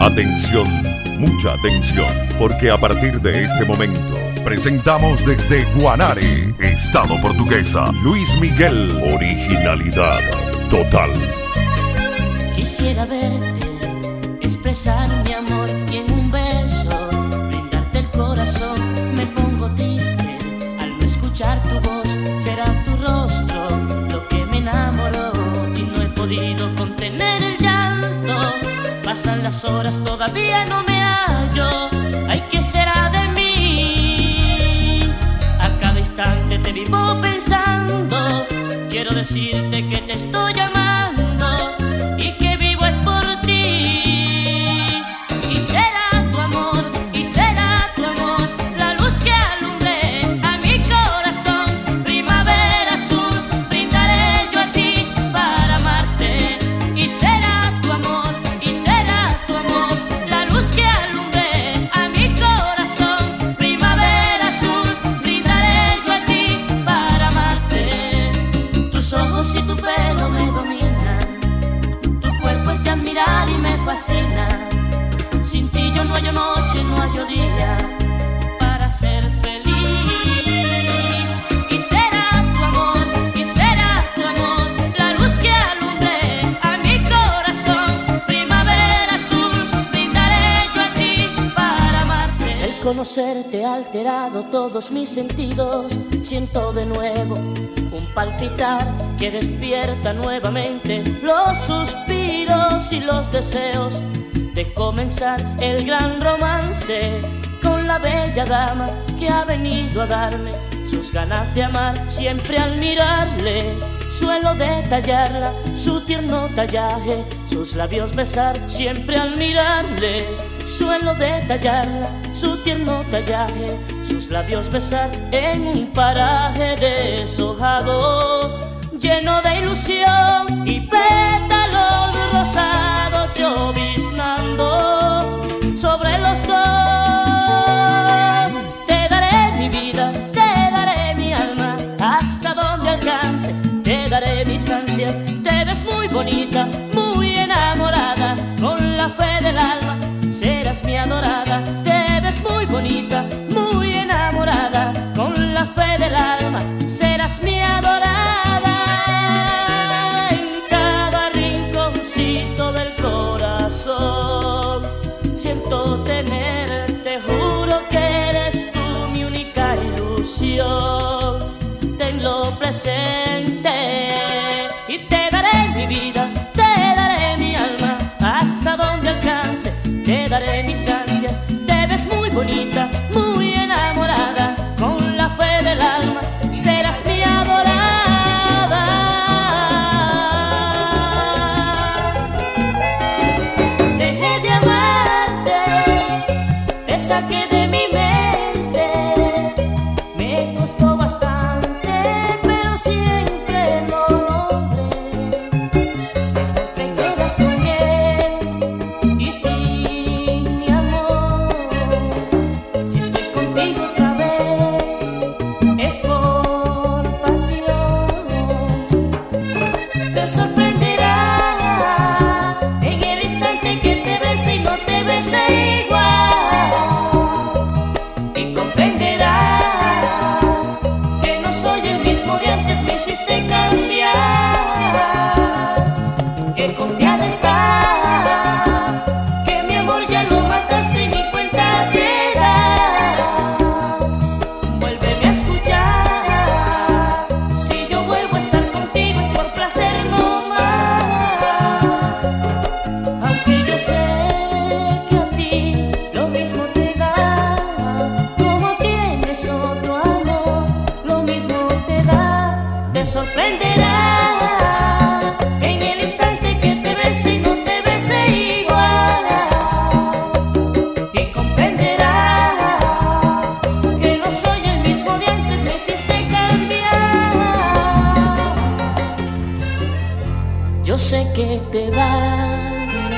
Atención, mucha atención, porque a partir de este momento presentamos desde Guanare, Estado Portuguesa, Luis Miguel, originalidad total. Quisiera verte, expresar mi amor y en Las horas, todavía no me hallo. Ay, ¿qué será de mí? A cada instante te vivo pensando. Quiero decirte que te estoy amando hallo noche, no hallo día para ser feliz. Y será tu amor, y será tu amor, la luz que alumbre a mi corazón. Primavera azul, brindaré yo a ti para amarte. El conocerte ha alterado todos mis sentidos. Siento de nuevo un palpitar que despierta nuevamente los suspiros y los deseos de comenzar el gran romance con la bella dama que ha venido a darme sus ganas de amar siempre al mirarle. Suelo detallarla, su tierno tallaje, sus labios besar siempre al mirarle. Suelo detallarla, su tierno tallaje, sus labios besar en un paraje deshojado, lleno de ilusión y pétalos rosados lloviznando bonita, muy enamorada, con la fe del alma, serás mi adorada. Te ves muy bonita, muy enamorada, con la fe del alma, serás mi adorada. En cada rinconcito del corazón siento tenerte, juro que eres tú mi única ilusión. Tenlo presente muy que te vas,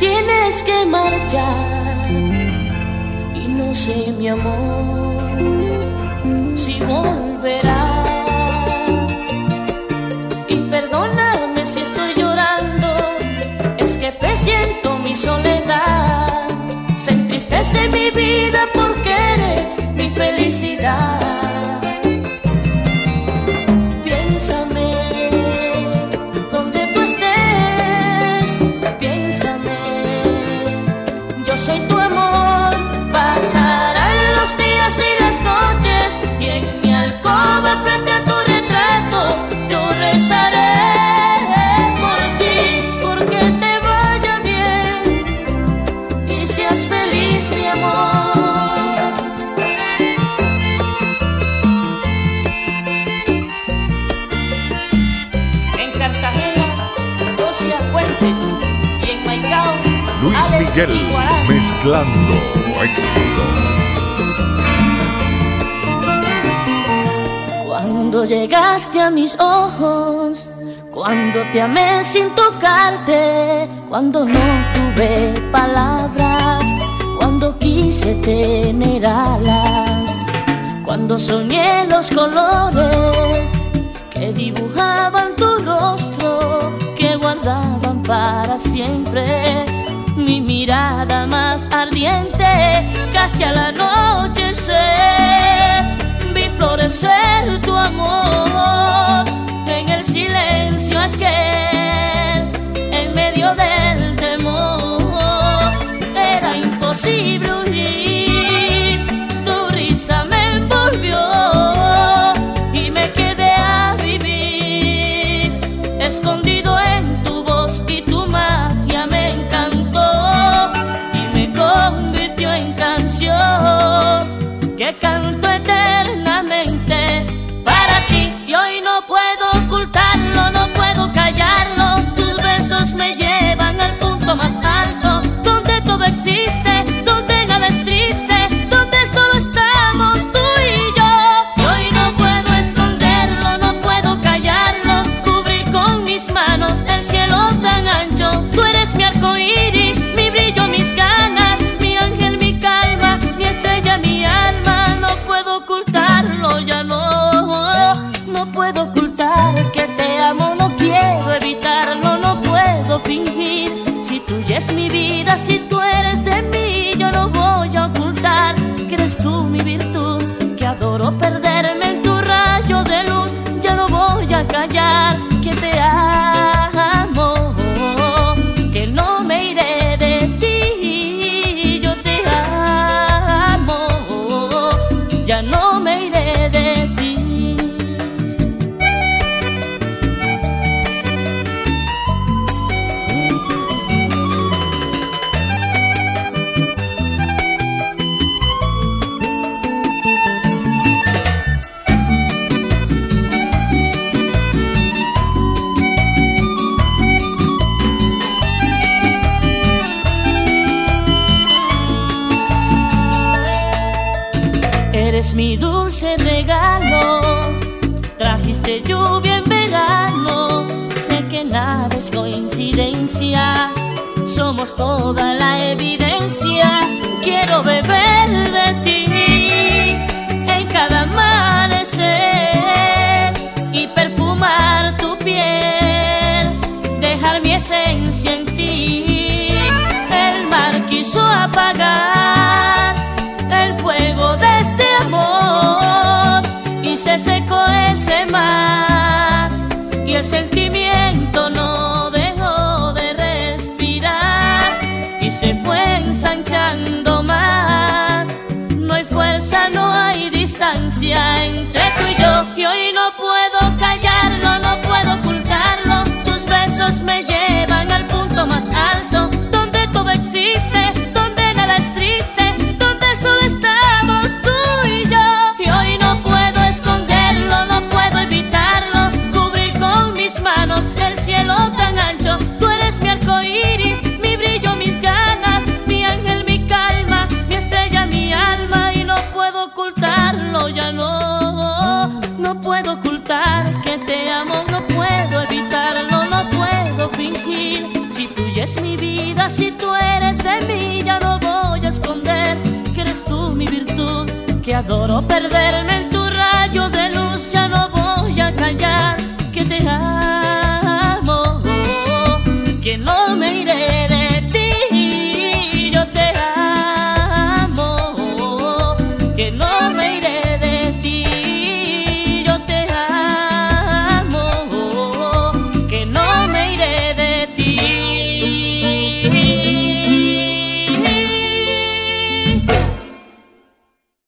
tienes que marchar. Y no sé, mi amor, Miguel mezclando éxito. Cuando llegaste a mis ojos, cuando te amé sin tocarte, cuando no tuve palabras, cuando quise tener alas, cuando soñé los colores que dibujaban tu rostro, que guardaban para siempre mi mirada más ardiente, casi al anochecer, vi florecer tu amor en el silencio aquel. canto eternamente. Para ti y hoy no puedo ocultarlo, no puedo callarlo, tus besos me llevan al punto más mi dulce regalo. Trajiste lluvia en verano, sé que nada es coincidencia. Somos toda la evidencia, quiero beber de ti en cada amanecer y perfumar tu piel. sentimiento. es mi vida si tú eres de mí, ya no voy a esconder que eres tú mi virtud, que adoro perderme en tu rayo de luz, ya no